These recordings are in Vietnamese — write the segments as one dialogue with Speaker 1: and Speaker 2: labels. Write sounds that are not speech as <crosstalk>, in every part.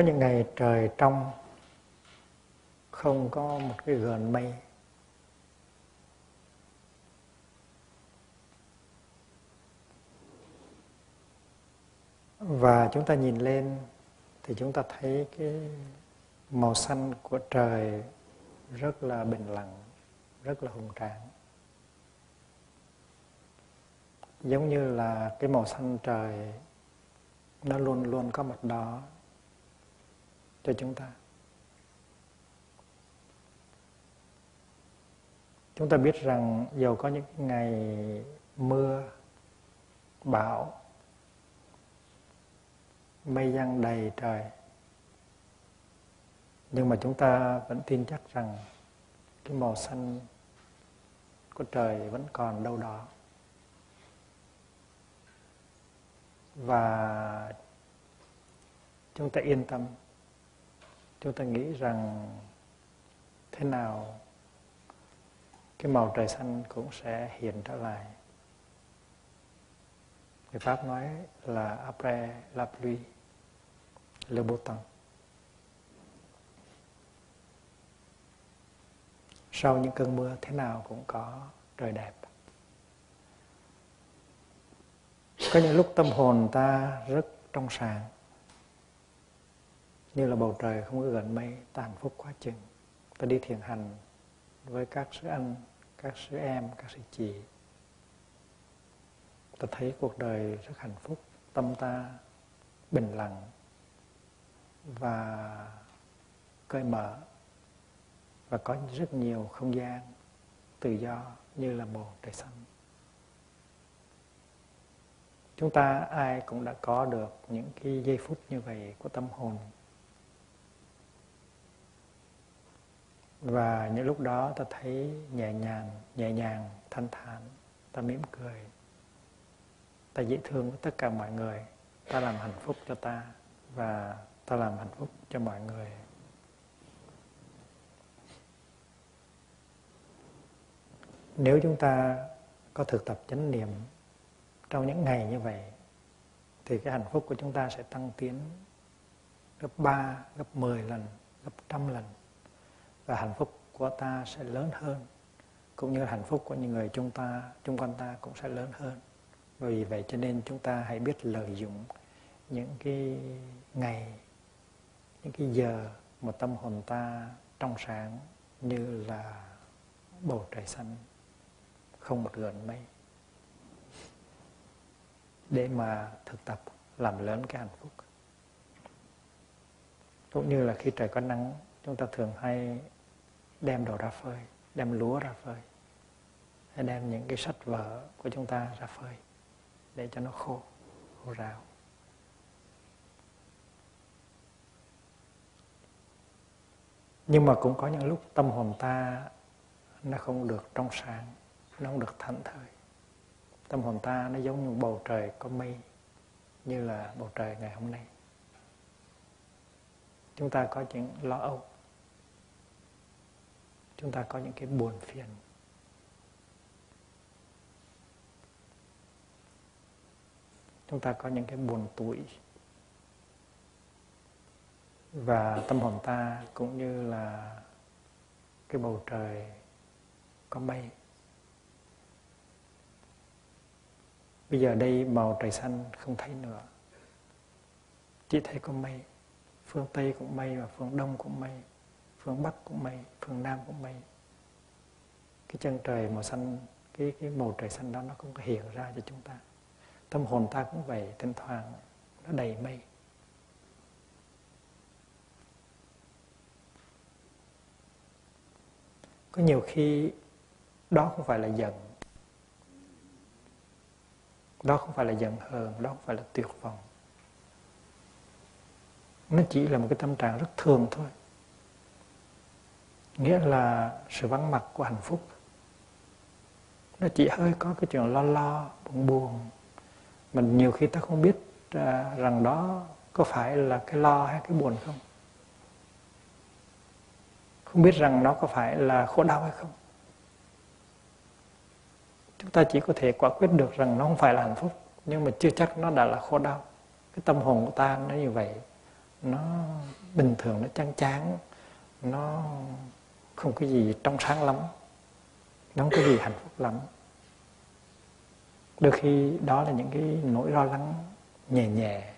Speaker 1: có những ngày trời trong, không có một cái gợn mây. Và chúng ta nhìn lên thì chúng ta thấy cái màu xanh của trời rất là bình lặng, rất là hùng tráng. Giống như là cái màu xanh trời nó luôn luôn có mặt đó cho chúng ta. Chúng ta biết rằng dầu có những ngày mưa, bão, mây giăng đầy trời, nhưng mà chúng ta vẫn tin chắc rằng cái màu xanh của trời vẫn còn đâu đó. Và chúng ta yên tâm chúng ta nghĩ rằng thế nào cái màu trời xanh cũng sẽ hiện trở lại. Người pháp nói là après la pluie, le beau temps. Sau những cơn mưa, thế nào cũng có trời đẹp. Có những lúc tâm hồn ta rất trong sáng như là bầu trời không có gần mây, ta hạnh phúc quá chừng. Ta đi thiền hành với các sư anh các sư em, các sư chị. Ta thấy cuộc đời rất hạnh phúc, tâm ta bình lặng và cởi mở và có rất nhiều không gian tự do như là một trời xanh. Chúng ta ai cũng đã có được những cái giây phút như vậy của tâm hồn. Và những lúc đó ta thấy nhẹ nhàng nhẹ nhàng thanh thản. Ta mỉm cười. Ta dễ thương với tất cả mọi người. Ta làm hạnh phúc cho ta và ta làm hạnh phúc cho mọi người. Nếu chúng ta có thực tập chánh niệm trong những ngày như vậy thì cái hạnh phúc của chúng ta sẽ tăng tiến gấp 3, gấp 10 lần, gấp trăm lần và hạnh phúc của ta sẽ lớn hơn, cũng như hạnh phúc của những người chúng ta, chung quanh ta cũng sẽ lớn hơn. Vì vậy cho nên chúng ta hãy biết lợi dụng những cái ngày, những cái giờ mà tâm hồn ta trong sáng như là bầu trời xanh, không một gợn mây, để mà thực tập làm lớn cái hạnh phúc. Cũng như là khi trời có nắng, chúng ta thường hay đem đồ ra phơi, đem lúa ra phơi, hay đem những cái sách vở của chúng ta ra phơi để cho nó khô khô ráo. Nhưng mà cũng có những lúc tâm hồn ta nó không được trong sáng, nó không được thảnh thơi. Tâm hồn ta nó giống như bầu trời có mây, như là bầu trời ngày hôm nay. Chúng ta có những lo âu chúng ta có những cái buồn phiền. Chúng ta có những cái buồn tủi. Và tâm hồn ta cũng như là cái bầu trời có mây. Bây giờ đây màu trời xanh không thấy nữa. Chỉ thấy có mây. Phương tây cũng mây và phương đông cũng mây phương bắc cũng mây phương nam cũng mây cái chân trời màu xanh, cái cái màu trời xanh đó nó cũng hiện ra cho chúng ta. Tâm hồn ta cũng vậy, thỉnh thoảng nó đầy mây. Có nhiều khi đó không phải là giận. Đó không phải là giận hờn, đó không phải là tuyệt vọng. Nó chỉ là một cái tâm trạng rất thường thôi nghĩa là sự vắng mặt của hạnh phúc. Nó chỉ hơi có cái chuyện lo lo buồn buồn. Mình nhiều khi ta không biết à, rằng đó có phải là cái lo hay cái buồn không. Không biết rằng nó có phải là khổ đau hay không. Chúng ta chỉ có thể quả quyết được rằng nó không phải là hạnh phúc nhưng mà chưa chắc nó đã là khổ đau. Cái tâm hồn của ta nó như vậy. Nó bình thường nó chán chán nó không có gì trong sáng lắm, nó không có gì hạnh phúc lắm. Đôi khi đó là những cái nỗi lo lắng nhẹ nhẹ,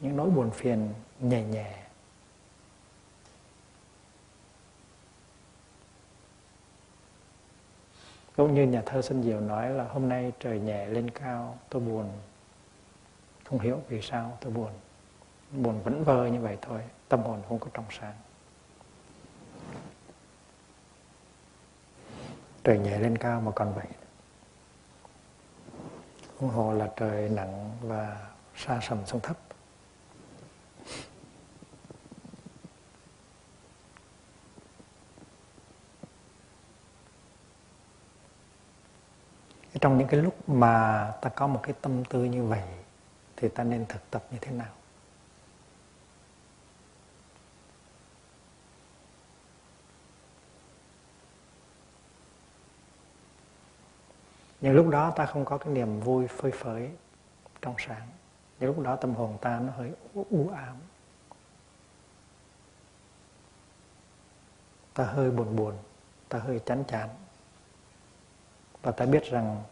Speaker 1: những nỗi buồn phiền nhẹ nhẹ. Cũng như nhà thơ Xuân Diệu nói là hôm nay trời nhẹ lên cao, tôi buồn. Không hiểu vì sao tôi buồn. Buồn vẫn vơ như vậy thôi, tâm hồn không có trong sáng. Trời nhẹ lên cao mà còn vậy. Huống hồ là trời nặng và xa sầm xuống thấp. Trong những cái lúc mà ta có một cái tâm tư như vậy, thì ta nên thực tập như thế nào? Nhưng lúc đó ta không có cái niềm vui phơi phới trong sáng. Nhưng lúc đó tâm hồn ta nó hơi u ám. Ta hơi buồn buồn ta hơi chán chán. Và ta biết rằng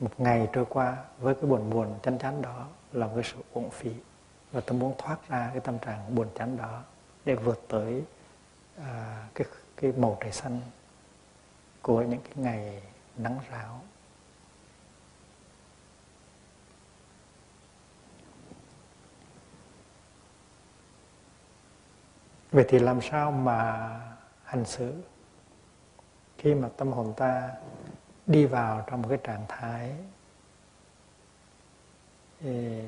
Speaker 1: một ngày trôi qua với cái buồn buồn chán chán đó là một cái sự uổng phí. Và ta muốn thoát ra cái tâm trạng buồn chán đó để vượt tới à, cái cái màu trời xanh của những cái ngày nắng ráo. Vậy thì làm sao mà hành xử khi mà tâm hồn ta đi vào trong một cái trạng thái thì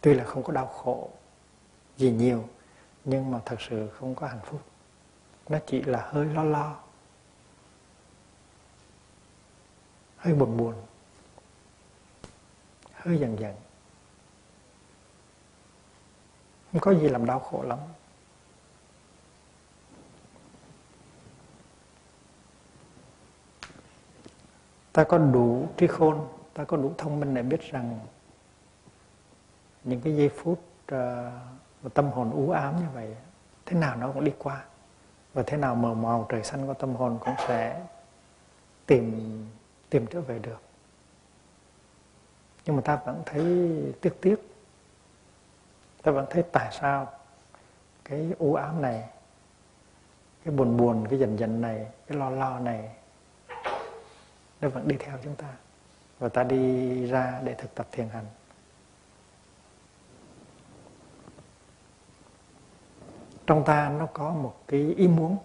Speaker 1: tuy là không có đau khổ gì nhiều, nhưng mà thật sự không có hạnh phúc. Nó chỉ là hơi lo lo, hơi buồn buồn, hơi dần dần không có gì làm đau khổ lắm. Ta có đủ trí khôn ta có đủ thông minh để biết rằng những cái giây phút uh, tâm hồn u ám như vậy thế nào nó cũng đi qua. Và thế nào mờ màu trời xanh của tâm hồn cũng sẽ tìm tìm trở về được. Nhưng mà ta vẫn thấy tiếc tiếc ta vẫn thấy tại sao cái u ám này cái buồn buồn cái giận giận này cái lo lo này nó vẫn đi theo chúng ta. Và ta đi ra để thực tập thiền hành. Trong ta nó có một cái ý muốn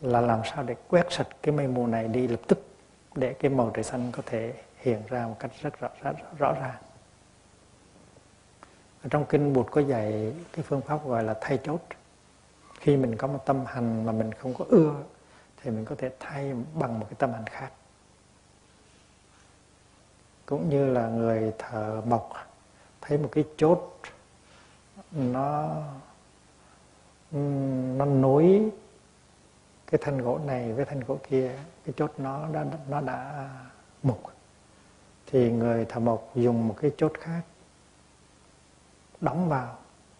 Speaker 1: là làm sao để quét sạch cái mây mù này đi lập tức để cái màu trời xanh có thể hiện ra một cách rất rõ, rõ, rõ ràng trong kinh Bụt có dạy cái phương pháp gọi là thay chốt. Khi mình có một tâm hành mà mình không có ưa, thì mình có thể thay bằng một cái tâm hành khác. Cũng như là người thợ mộc, thấy một cái chốt, nó nó nối cái thân gỗ này với thân gỗ kia, cái chốt nó đã nó đã mục. Thì người thợ mộc dùng một cái chốt khác đóng vào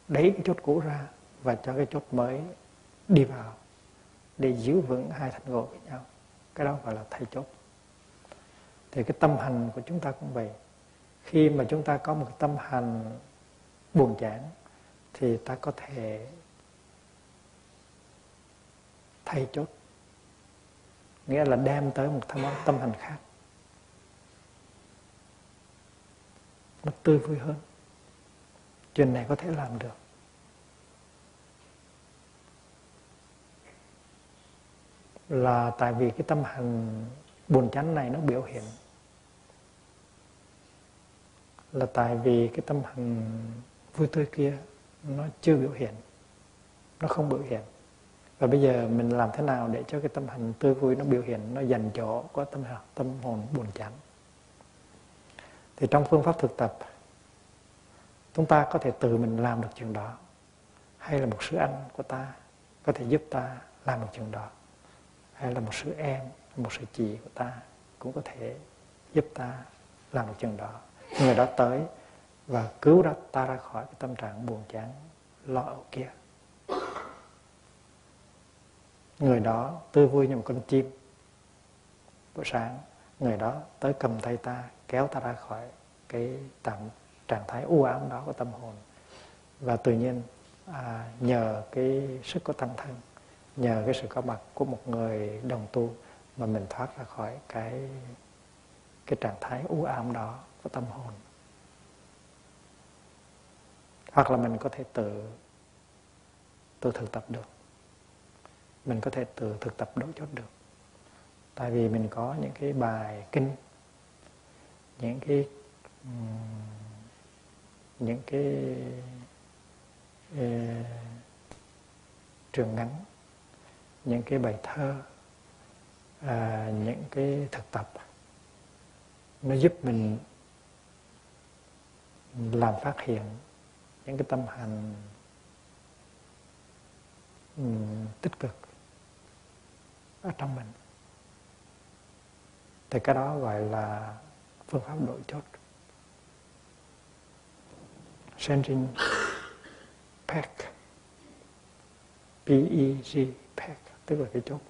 Speaker 1: đẩy cái chốt cũ ra và cho cái chốt mới đi vào để giữ vững hai thành gỗ với nhau. Cái đó gọi là thay chốt. Thì cái tâm hành của chúng ta cũng vậy. Khi mà chúng ta có một cái tâm hành buồn chán thì ta có thể thay chốt. Nghĩa là đem tới một tâm, tâm hành khác. Nó tươi vui hơn chuyện này có thể làm được. Là tại vì cái tâm hành buồn chán này nó biểu hiện. Là tại vì cái tâm hành vui tươi kia nó chưa biểu hiện. Nó không biểu hiện. Và bây giờ mình làm thế nào để cho cái tâm hành tươi vui nó biểu hiện, nó dành chỗ có tâm tâm hồn buồn chán? Thì trong phương pháp thực tập chúng ta có thể tự mình làm được chuyện đó. Hay là một sư anh của ta có thể giúp ta làm được chuyện đó. Hay là một sư em, một sư chị của ta cũng có thể giúp ta làm được chuyện đó. Người đó tới và cứu ra ta ra khỏi cái tâm trạng buồn chán, lo âu kia. Người đó tươi vui như một con chim. Buổi sáng, người đó tới cầm tay ta, kéo ta ra khỏi cái tạm trạng thái u ám đó của tâm hồn. Và tự nhiên à, nhờ cái sức của tăng thân nhờ cái sự có mặt của một người đồng tu mà mình thoát ra khỏi cái cái trạng thái u ám đó của tâm hồn. Hoặc là mình có thể tự tự thực tập được. Mình có thể tự thực tập đối chốt được. Tại vì mình có những cái bài kinh những cái những cái ờ, trường ngắn những cái bài thơ à, những cái thực tập nó giúp mình làm phát hiện những cái tâm hành um, tích cực ở trong mình. Thì cái đó gọi là phương pháp đổi chốt sending pack. P-E-G pack. Tức là cái chốt.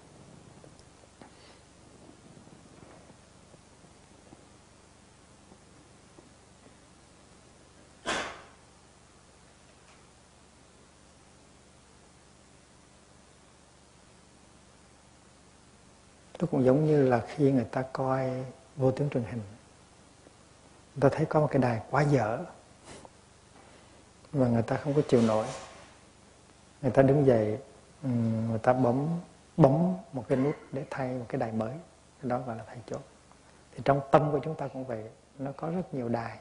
Speaker 1: Nó cũng giống như là khi người ta coi vô tướng truyền hình. Người ta thấy có một cái đài quá dở và người ta không có chịu nổi. Người ta đứng dậy người ta bấm bấm một cái nút để thay một cái đài mới. Cái đó gọi là thay chốt. Thì trong tâm của chúng ta cũng vậy, nó có rất nhiều đài.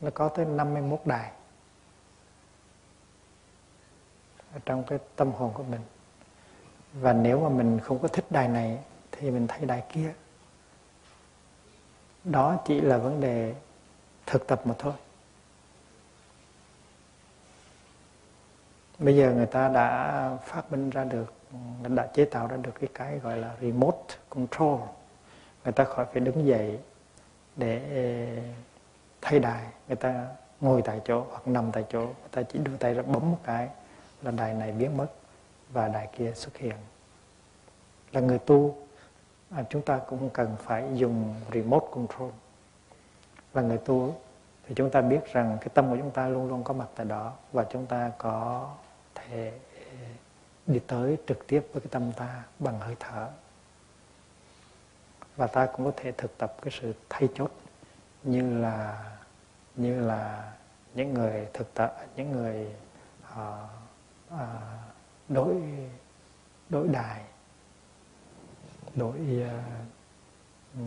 Speaker 1: Nó có tới 51 đài ở trong cái tâm hồn của mình. Và nếu mà mình không có thích đài này, thì mình thay đài kia. Đó chỉ là vấn đề thực tập mà thôi. Bây giờ người ta đã phát minh ra được đã chế tạo ra được cái cái gọi là remote control. Người ta khỏi phải đứng dậy để thay đài người ta ngồi tại chỗ hoặc nằm tại chỗ. Người ta chỉ đưa tay ra bấm một cái là đài này biến mất và đài kia xuất hiện. Là người tu à, chúng ta cũng cần phải dùng remote control là người tu thì chúng ta biết rằng cái tâm của chúng ta luôn luôn có mặt tại đó và chúng ta có thể đi tới trực tiếp với cái tâm ta bằng hơi thở. Và ta cũng có thể thực tập cái sự thay chốt như là như là những người thực tập những người uh, uh, đối đối đài đổi uh, ờ,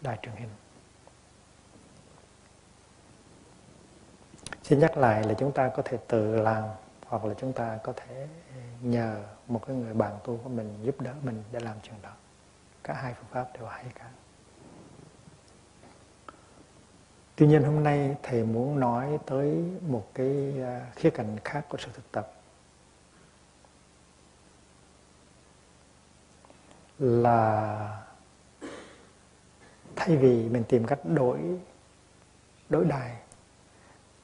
Speaker 1: đài truyền hình. Xin nhắc lại là chúng ta có thể tự làm hoặc là chúng ta có thể nhờ một cái người bạn tu của mình giúp đỡ mình để làm chuyện đó. Cả hai phương pháp đều hay cả. Tuy nhiên hôm nay thầy muốn nói tới một cái à, khía cạnh khác của sự thực tập. Là thay vì mình tìm cách đổi đổi đài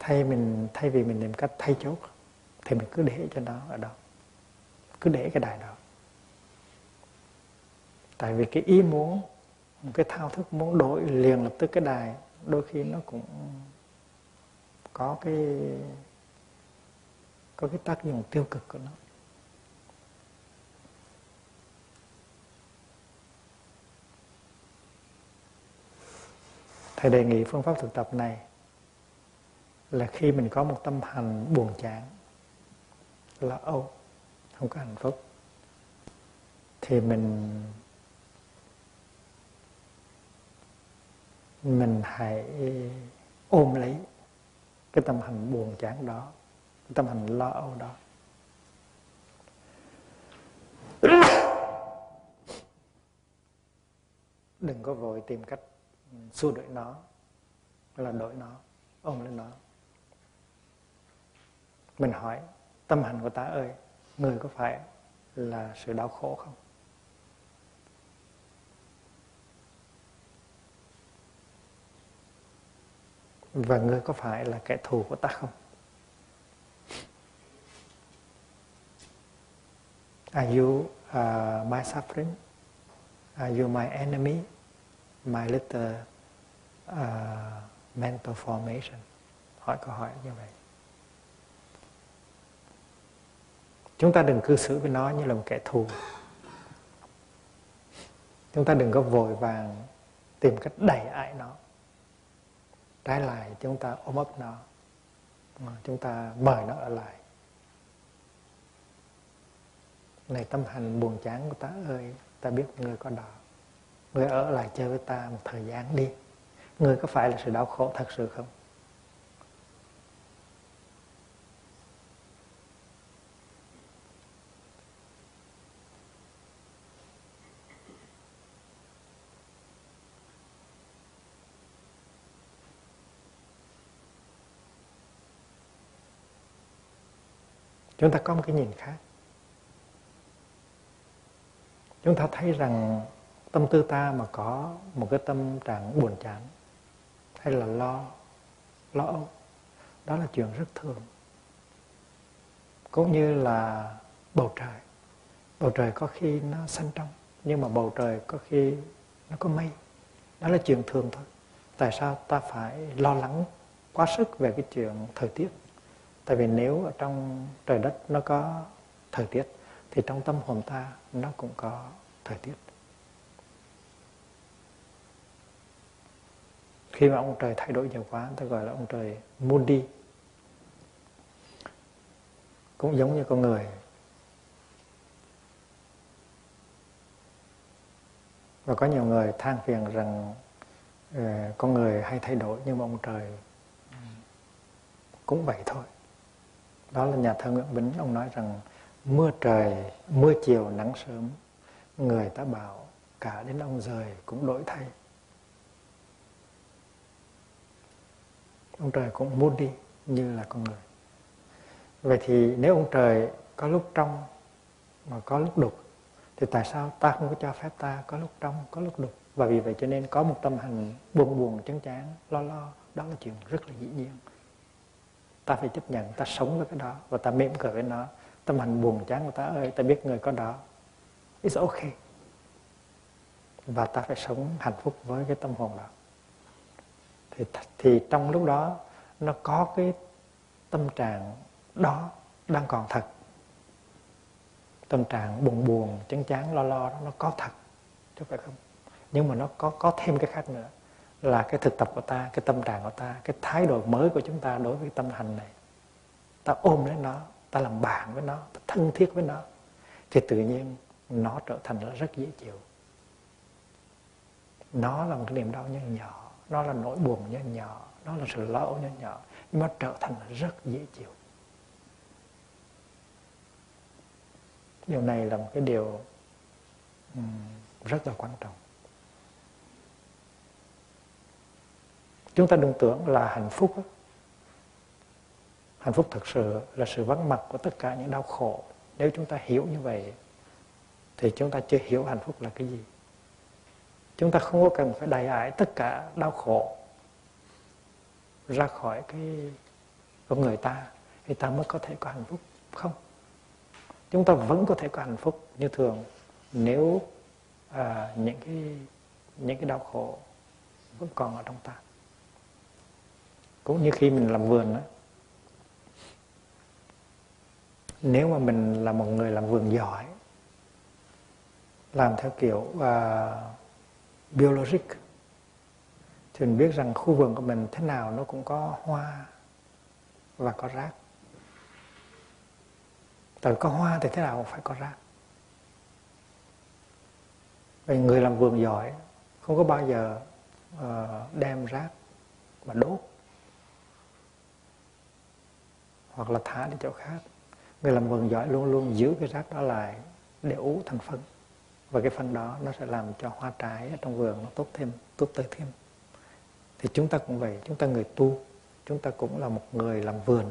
Speaker 1: thay mình, thay vì mình tìm cách thay chốt, thì mình cứ để cho nó ở đó. Cứ để cái đài đó. Tại vì cái ý muốn, một cái thao thức muốn đổi liền lập tức cái đài, đôi khi nó cũng có cái có cái tác dụng tiêu cực của nó. Thầy đề nghị phương pháp thực tập này là khi mình có một tâm hành buồn chán là âu, không có hạnh phúc, thì mình mình hãy ôm lấy cái tâm hành buồn chán đó, cái tâm hành lo âu đó. Đừng có vội tìm cách xua đuổi nó, là đổi nó, ôm lên nó mình hỏi tâm hành của ta ơi người có phải là sự đau khổ không? Và người có phải là kẻ thù của ta không? Are you uh, my suffering? Are you my enemy? My little uh, mental formation? Hỏi câu hỏi như vậy. Chúng ta đừng cư xử với nó như là một kẻ thù. Chúng ta đừng có vội vàng tìm cách đẩy ải nó. Trái lại, chúng ta ôm ấp nó. Chúng ta mời nó ở lại. Này, tâm hành buồn chán của ta ơi, ta biết người có đó. Người ở lại chơi với ta một thời gian đi. Người có phải là sự đau khổ thật sự không? Chúng ta có một cái nhìn khác. Chúng ta thấy rằng tâm tư ta mà có một cái tâm trạng buồn chán hay là lo lo âu, đó là chuyện rất thường. Cũng như là bầu trời. Bầu trời có khi nó xanh trong, nhưng mà bầu trời có khi nó có mây. Đó là chuyện thường thôi. Tại sao ta phải lo lắng quá sức về cái chuyện thời tiết? Tại vì nếu ở trong trời đất nó có thời tiết thì trong tâm hồn ta nó cũng có thời tiết. Khi mà ông trời thay đổi nhiều quá ta gọi là ông trời moody cũng giống như con người. Và có nhiều người than phiền rằng uh, con người hay thay đổi nhưng mà ông trời cũng vậy thôi đó là nhà thơ Nguyễn Bính, ông nói rằng, mưa trời, mưa chiều, nắng sớm, người ta bảo cả đến ông rời cũng đổi thay. Ông trời cũng muốn đi như là con người. Vậy thì nếu ông trời có lúc trong mà có lúc đục, thì tại sao ta không có cho phép ta có lúc trong, có lúc đục? Và vì vậy cho nên có một tâm hành buồn buồn chán chán, lo lo, đó là chuyện rất là dĩ nhiên ta phải chấp nhận, ta sống với cái đó và ta mỉm cười với nó. Tâm hành buồn chán của ta, ơi, ta biết người có đó. It's okay. Và ta phải sống hạnh phúc với cái tâm hồn đó. Thì thì trong lúc đó, nó có cái tâm trạng đó đang còn thật. Tâm trạng buồn buồn, chán chán, lo lo đó, nó có thật chứ phải không? Nhưng mà nó có có thêm cái khác nữa là cái thực tập của ta, cái tâm trạng của ta, cái thái độ mới của chúng ta đối với cái tâm hành này. Ta ôm lấy nó, ta làm bạn với nó, ta thân thiết với nó, thì tự nhiên nó trở thành là rất dễ chịu. Nó là một cái niềm đau nhỏ nhỏ, nó là nỗi buồn nhỏ nhỏ, nó là sự lo âu nhỏ nhỏ, nhưng mà trở thành là rất dễ chịu. Điều này là một cái điều rất là quan trọng. Chúng ta đừng tưởng là hạnh phúc hạnh phúc thực sự là sự vắng mặt của tất cả những đau khổ. Nếu chúng ta hiểu như vậy thì chúng ta chưa hiểu hạnh phúc là cái gì. Chúng ta không có cần phải đầy ải tất cả đau khổ ra khỏi cái con người ta thì ta mới có thể có hạnh phúc không? Chúng ta vẫn có thể có hạnh phúc như thường nếu à, những cái những cái đau khổ vẫn còn ở trong ta cũng như khi mình làm vườn đó nếu mà mình là một người làm vườn giỏi làm theo kiểu uh, biologic thì mình biết rằng khu vườn của mình thế nào nó cũng có hoa và có rác. Tại có hoa thì thế nào cũng phải có rác. Vậy người làm vườn giỏi không có bao giờ uh, đem rác mà đốt hoặc là thả đi chỗ khác. Người làm vườn giỏi luôn luôn giữ cái rác đó lại để ủ thành phân. Và cái phân đó nó sẽ làm cho hoa trái ở trong vườn nó tốt thêm, tốt tới thêm. Thì chúng ta cũng vậy, chúng ta người tu, chúng ta cũng là một người làm vườn.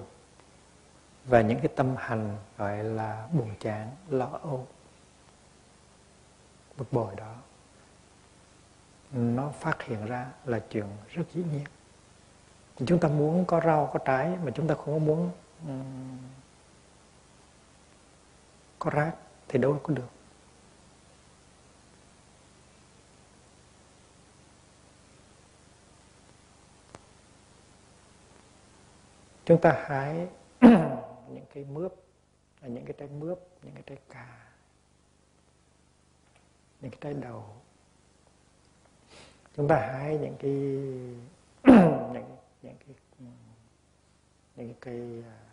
Speaker 1: Và những cái tâm hành gọi là buồn chán, lo âu, bực bội đó, nó phát hiện ra là chuyện rất dĩ nhiên. Chúng ta muốn có rau, có trái mà chúng ta không có muốn có rác thì đâu có được. Chúng ta hái <clears throat> những cái mướp à, những cái trái mướp, những cái trái cà, những cái trái đầu chúng ta hái những cái, <clears throat> những những cái những cái cây cái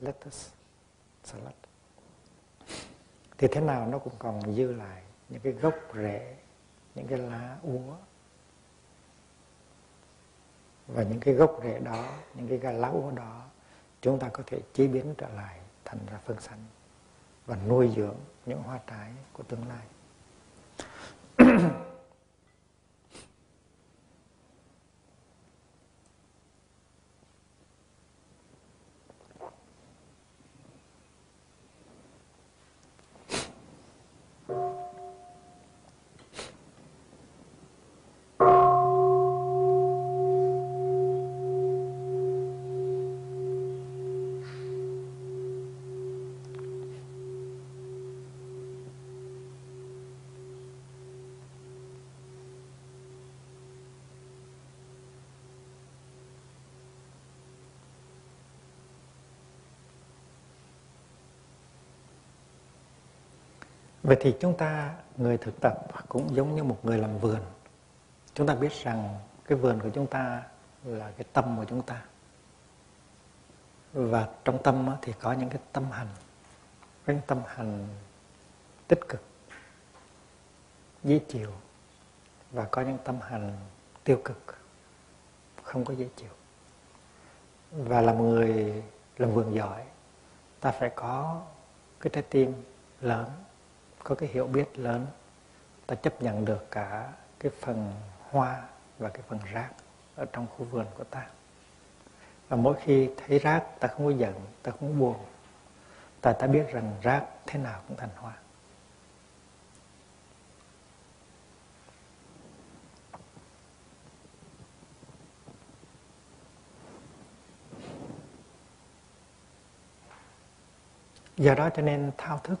Speaker 1: lettuce, salad. Thì thế nào nó cũng còn dư lại những cái gốc rễ, những cái lá úa. Và những cái gốc rễ đó, những cái gà lá úa đó, chúng ta có thể chế biến trở lại thành ra phân xanh và nuôi dưỡng những hoa trái của tương lai. <clears throat> Vậy thì chúng ta người thực tập cũng giống như một người làm vườn. Chúng ta biết rằng cái vườn của chúng ta là cái tâm của chúng ta. Và trong tâm thì có những cái tâm hành. Cái tâm hành tích cực, dễ chịu. Và có những tâm hành tiêu cực, không có dễ chịu. Và làm người làm vườn giỏi, ta phải có cái trái tim lớn có cái hiểu biết lớn, ta chấp nhận được cả cái phần hoa và cái phần rác ở trong khu vườn của ta. Và mỗi khi thấy rác, ta không có giận, ta không có buồn, ta ta biết rằng rác thế nào cũng thành hoa. Do đó cho nên thao thức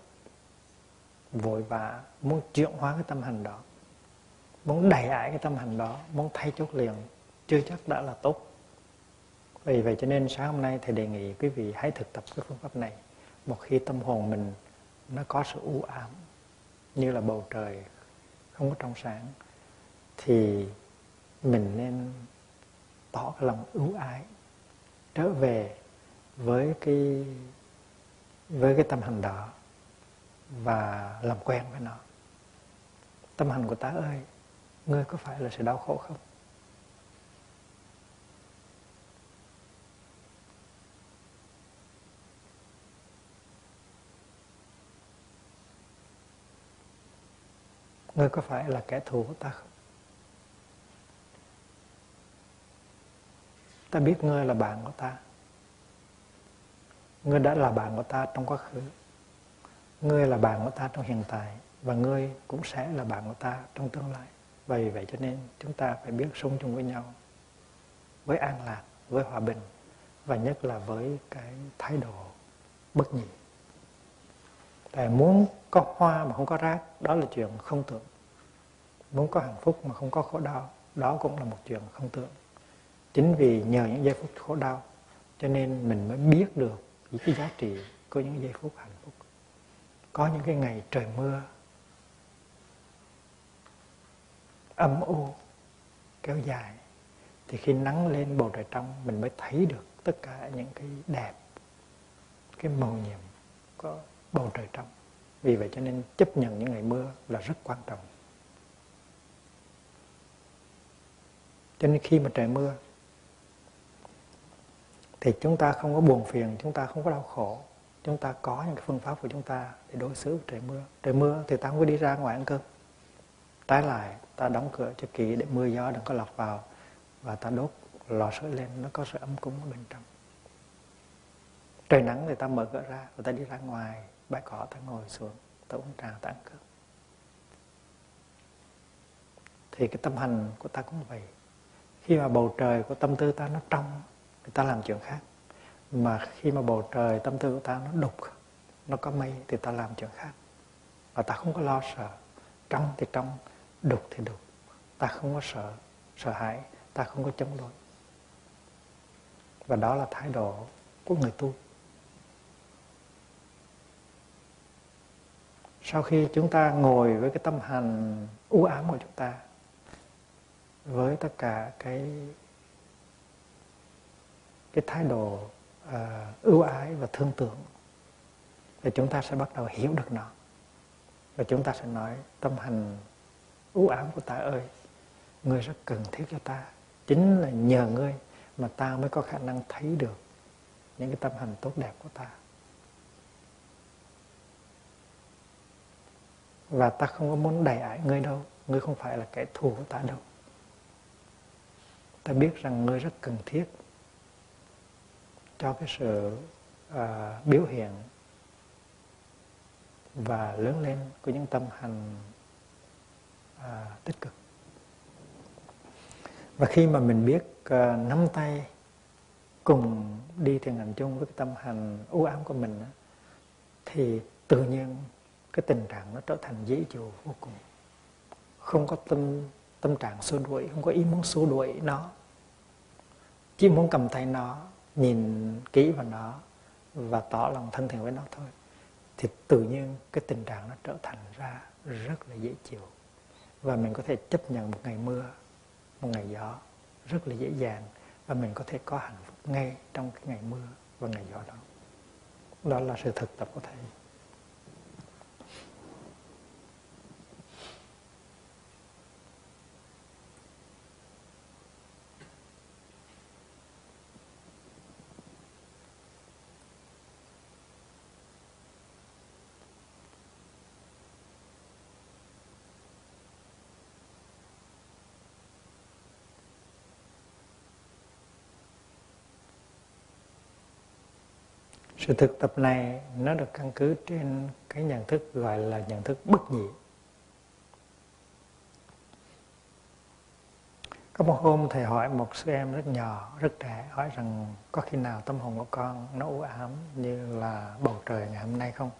Speaker 1: vội vã, muốn chuyển hóa cái tâm hành đó, muốn đẩy ải cái tâm hành đó, muốn thay chốt liền, chưa chắc đã là tốt. Vì vậy cho nên sáng hôm nay thầy đề nghị quý vị hãy thực tập cái phương pháp này. Một khi tâm hồn mình nó có sự u ám, như là bầu trời không có trong sáng, thì mình nên tỏ cái lòng ưu ái trở về với cái với cái tâm hành đó và làm quen với nó. Tâm hành của ta ơi, ngươi có phải là sự đau khổ không? Ngươi có phải là kẻ thù của ta không? Ta biết ngươi là bạn của ta. Ngươi đã là bạn của ta trong quá khứ ngươi là bạn của ta trong hiện tại, và ngươi cũng sẽ là bạn của ta trong tương lai. Vì vậy cho nên chúng ta phải biết sống chung với nhau, với an lạc, với hòa bình, và nhất là với cái thái độ bất nhị. Tại muốn có hoa mà không có rác, đó là chuyện không tưởng. Muốn có hạnh phúc mà không có khổ đau, đó cũng là một chuyện không tưởng. Chính vì nhờ những giây phút khổ đau, cho nên mình mới biết được những cái giá trị của những giây phút hạnh có những cái ngày trời mưa, âm u, kéo dài, thì khi nắng lên bầu trời trong, mình mới thấy được tất cả những cái đẹp, cái màu nhiệm có bầu trời trong. Vì vậy cho nên chấp nhận những ngày mưa là rất quan trọng. Cho nên khi mà trời mưa, thì chúng ta không có buồn phiền, chúng ta không có đau khổ chúng ta có những cái phương pháp của chúng ta để đối xử với trời mưa. Trời mưa thì ta không có đi ra ngoài ăn cơm. Trái lại, ta đóng cửa cho kỹ để mưa gió đừng có lọt vào. Và ta đốt lò sưởi lên, nó có sự ấm cúng ở bên trong. Trời nắng thì ta mở cửa ra và ta đi ra ngoài. Bãi cỏ ta ngồi xuống, ta uống trà, ta ăn cơm. Thì cái tâm hành của ta cũng vậy. Khi mà bầu trời của tâm tư ta nó trong, thì ta làm chuyện khác mà khi mà bầu trời, tâm tư của ta nó đục, nó có mây thì ta làm chuyện khác. Và ta không có lo sợ. Trong thì trong, đục thì đục. Ta không có sợ sợ hãi. Ta không có chống đối. Và đó là thái độ của người tu. Sau khi chúng ta ngồi với cái tâm hành u ám của chúng ta, với tất cả cái cái thái độ Ờ, ưu ái và thương tưởng, thì chúng ta sẽ bắt đầu hiểu được nó. Và chúng ta sẽ nói, tâm hành ưu ám của ta ơi người rất cần thiết cho ta. Chính là nhờ ngươi mà ta mới có khả năng thấy được những cái tâm hành tốt đẹp của ta. Và ta không có muốn đẩy ải ngươi đâu, ngươi không phải là kẻ thù của ta đâu. Ta biết rằng ngươi rất cần thiết cho cái sự uh, biểu hiện và lớn lên của những tâm hành uh, tích cực. Và khi mà mình biết uh, nắm tay cùng đi thiền hành chung với cái tâm hành u ám của mình thì tự nhiên cái tình trạng nó trở thành dễ chịu vô cùng. Không có tâm tâm trạng xua đuổi không có ý muốn xua đuổi nó. Chỉ muốn cầm tay nó nhìn kỹ vào nó và tỏ lòng thân thiện với nó thôi, thì tự nhiên cái tình trạng nó trở thành ra rất là dễ chịu. Và mình có thể chấp nhận một ngày mưa, một ngày gió rất là dễ dàng, và mình có thể có hạnh phúc ngay trong cái ngày mưa và ngày gió đó. Đó là sự thực tập của thầy. Sự thực tập này nó được căn cứ trên cái nhận thức gọi là nhận thức bất nhị. Có một hôm thầy hỏi một sư em rất nhỏ rất trẻ hỏi rằng có khi nào tâm hồn của con nó u ám như là bầu trời ngày hôm nay không?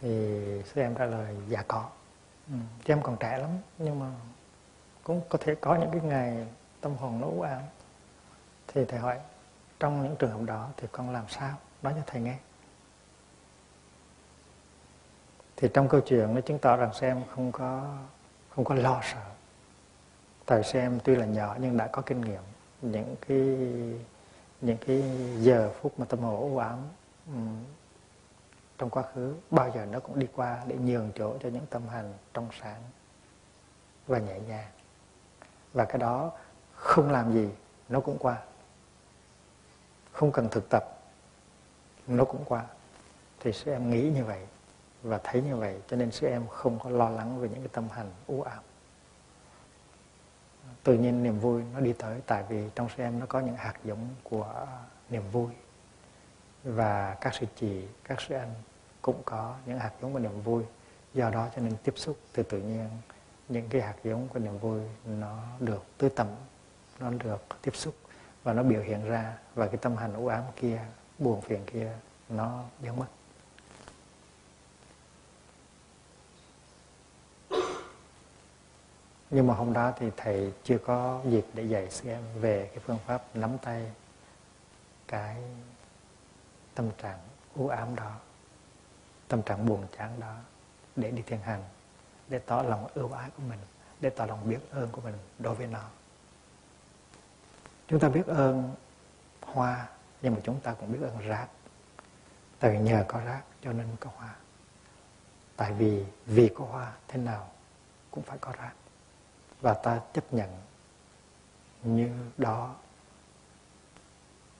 Speaker 1: Thì sư em trả lời dạ có. Ừ, chứ em còn trẻ lắm nhưng mà cũng có thể có những cái ngày tâm hồn nó u ám. Thì thầy hỏi trong những trường hợp đó thì con làm sao? Nói cho thầy nghe. Thì trong câu chuyện nó chứng tỏ rằng xem không có không có lo sợ. Thầy xem tuy là nhỏ nhưng đã có kinh nghiệm. Những cái những cái giờ phút mà tâm hồn u ám um, trong quá khứ bao giờ nó cũng đi qua để nhường chỗ cho những tâm hành trong sáng và nhẹ nhàng. Và cái đó không làm gì nó cũng qua không cần thực tập, nó cũng qua. Thì sư em nghĩ như vậy và thấy như vậy, cho nên sư em không có lo lắng về những cái tâm hành u ám. Tự nhiên niềm vui nó đi tới, tại vì trong sư em nó có những hạt giống của niềm vui. Và các sư chị các sư anh cũng có những hạt giống của niềm vui. Do đó cho nên tiếp xúc từ tự nhiên, những cái hạt giống của niềm vui nó được tưới tẩm nó được tiếp xúc và nó biểu hiện ra và cái tâm hành u ám kia, buồn phiền kia, nó biến mất. Nhưng mà hôm đó thì thầy chưa có dịp để dạy sư em về cái phương pháp nắm tay cái tâm trạng u ám đó, tâm trạng buồn chán đó, để đi thiền hành, để tỏ lòng ưu ái của mình, để tỏ lòng biết ơn của mình đối với nó chúng ta biết ơn hoa, nhưng mà chúng ta cũng biết ơn rác. Tại vì nhờ có rác cho nên có hoa. Tại vì vì có hoa, thế nào cũng phải có rác. Và ta chấp nhận như đó,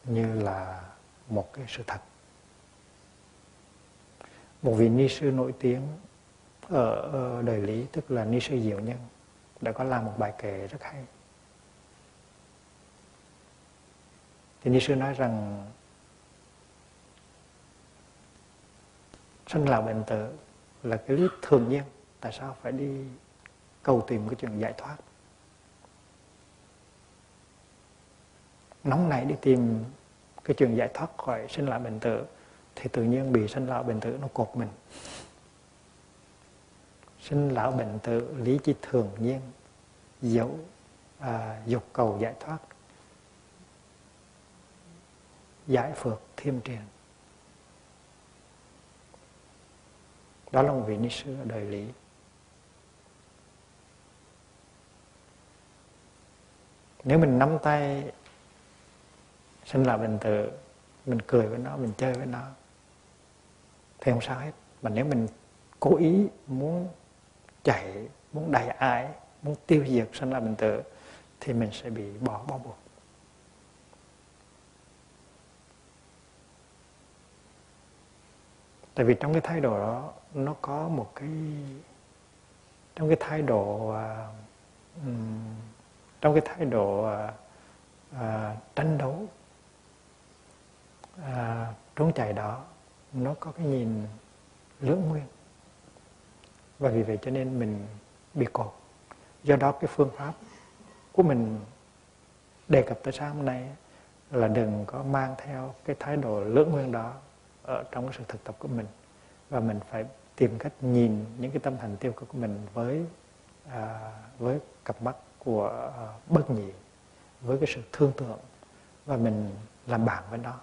Speaker 1: như là một cái sự thật. Một vị ni sư nổi tiếng ở đời lý, tức là ni sư diệu nhân, đã có làm một bài kệ rất hay. Thì như sư nói rằng sinh lão bệnh tử là cái lý thường nhiên. Tại sao phải đi cầu tìm cái chuyện giải thoát? Nóng nảy đi tìm cái chuyện giải thoát khỏi sinh lão bệnh tử thì tự nhiên bị sinh lão bệnh tử nó cột mình. Sinh lão bệnh tử lý chi thường nhiên dẫu à, dục cầu giải thoát giải phược thêm truyền đó là một vị ni sư ở đời lý. Nếu mình nắm tay sinh là bình tự mình cười với nó, mình chơi với nó, thì không sao hết. Mà nếu mình cố ý muốn chạy, muốn đẩy ai muốn tiêu diệt sinh là bình tự thì mình sẽ bị bỏ bó buộc. Tại vì trong cái thái độ đó nó có một cái trong cái thái độ uh, trong cái thái độ uh, uh, tranh đấu uh, trốn chạy đó nó có cái nhìn lưỡng nguyên. Và vì vậy cho nên mình bị cột. Do đó cái phương pháp của mình đề cập tới sáng hôm nay là đừng có mang theo cái thái độ lưỡng nguyên đó ở trong cái sự thực tập của mình. Và mình phải tìm cách nhìn những cái tâm hành tiêu cực của mình với à, với cặp mắt của à, bất nhị với cái sự thương tượng và mình làm bạn với nó.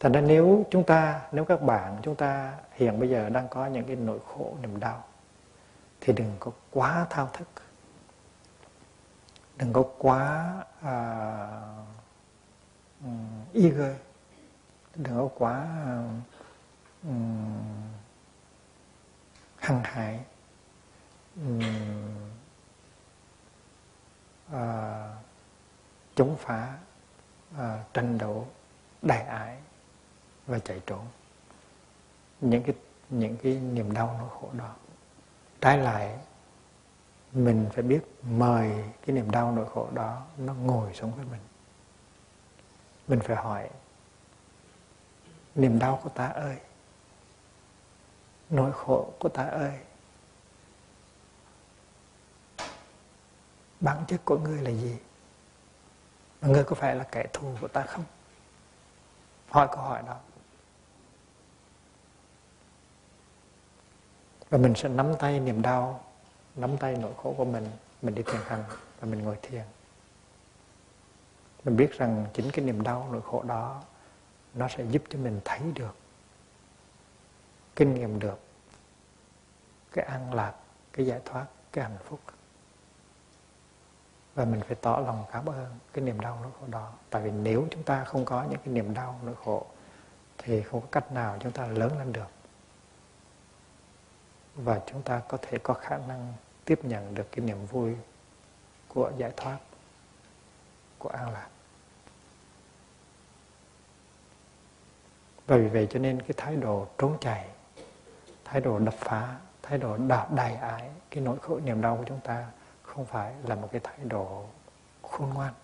Speaker 1: Thành ra nếu chúng ta nếu các bạn chúng ta hiện bây giờ đang có những cái nỗi khổ niềm đau thì đừng có quá thao thức. Đừng có quá à, ừ, um, eager đừng có quá uh, um, hăng hại, um, uh, à, chống phá uh, tranh đấu đại ái và chạy trốn. Những cái những cái niềm đau nỗi khổ đó. Trái lại mình phải biết mời cái niềm đau nỗi khổ đó nó ngồi xuống với mình. Mình phải hỏi niềm đau của ta ơi. Nỗi khổ của ta ơi. Bản chất của ngươi là gì? Mà ngươi có phải là kẻ thù của ta không? Hỏi câu hỏi đó. Và mình sẽ nắm tay niềm đau, nắm tay nỗi khổ của mình mình đi thiền hành và mình ngồi thiền. Mình biết rằng chính cái niềm đau, nỗi khổ đó nó sẽ giúp cho mình thấy được, kinh nghiệm được, cái an lạc, cái giải thoát, cái hạnh phúc. Và mình phải tỏ lòng cảm ơn cái niềm đau nỗi khổ đó. Tại vì nếu chúng ta không có những cái niềm đau, nỗi khổ, thì không có cách nào chúng ta lớn lên được. Và chúng ta có thể có khả năng tiếp nhận được cái niềm vui của giải thoát, của an lạc. Và vì vậy cho nên cái thái độ trốn chạy, thái độ đập phá, thái độ đạp đầy ái, cái nỗi khổ, niềm đau của chúng ta không phải là một cái thái độ khôn ngoan.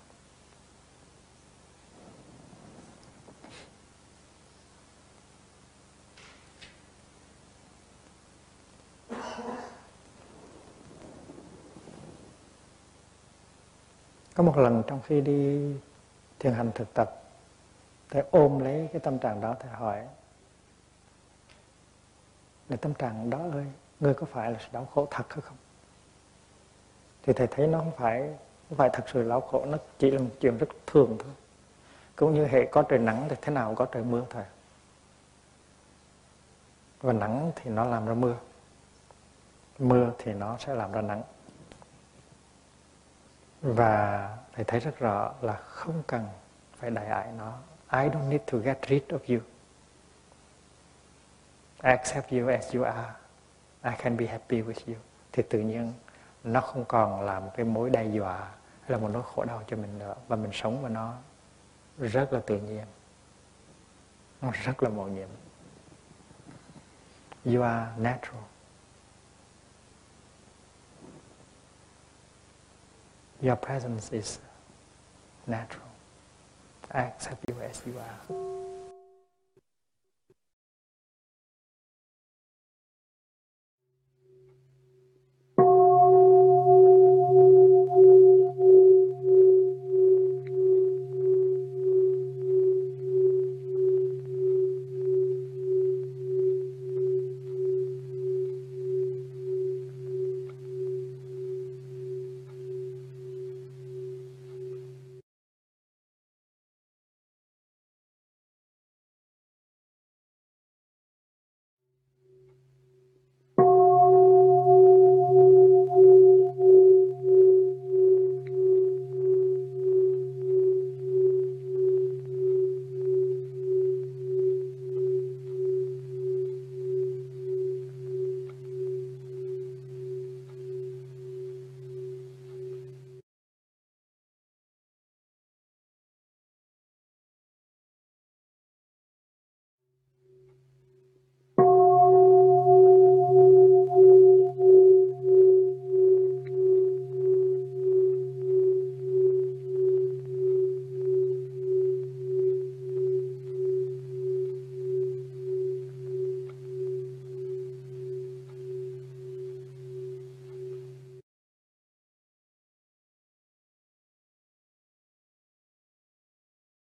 Speaker 1: Có một lần trong khi đi thiền hành thực tập thầy ôm lấy cái tâm trạng đó thầy hỏi là tâm trạng đó ơi, ngươi có phải là sự đau khổ thật hay không? Thì thầy thấy nó không phải không phải thật sự đau khổ, nó chỉ là một chuyện rất thường thôi. Cũng như hệ có trời nắng thì thế nào có trời mưa thôi. Và nắng thì nó làm ra mưa mưa thì nó sẽ làm ra nắng. Và thầy thấy rất rõ là không cần phải đại ải nó. I don't need to get rid of you. I accept you as you are. I can be happy with you. Thì tự nhiên, nó không còn là một cái mối đe dọa hay là một nỗi khổ đau cho mình nữa. Và mình sống với nó rất là tự nhiên. Nó rất là mầu nhiệm. You are natural. Your presence is natural. I accept you as you are.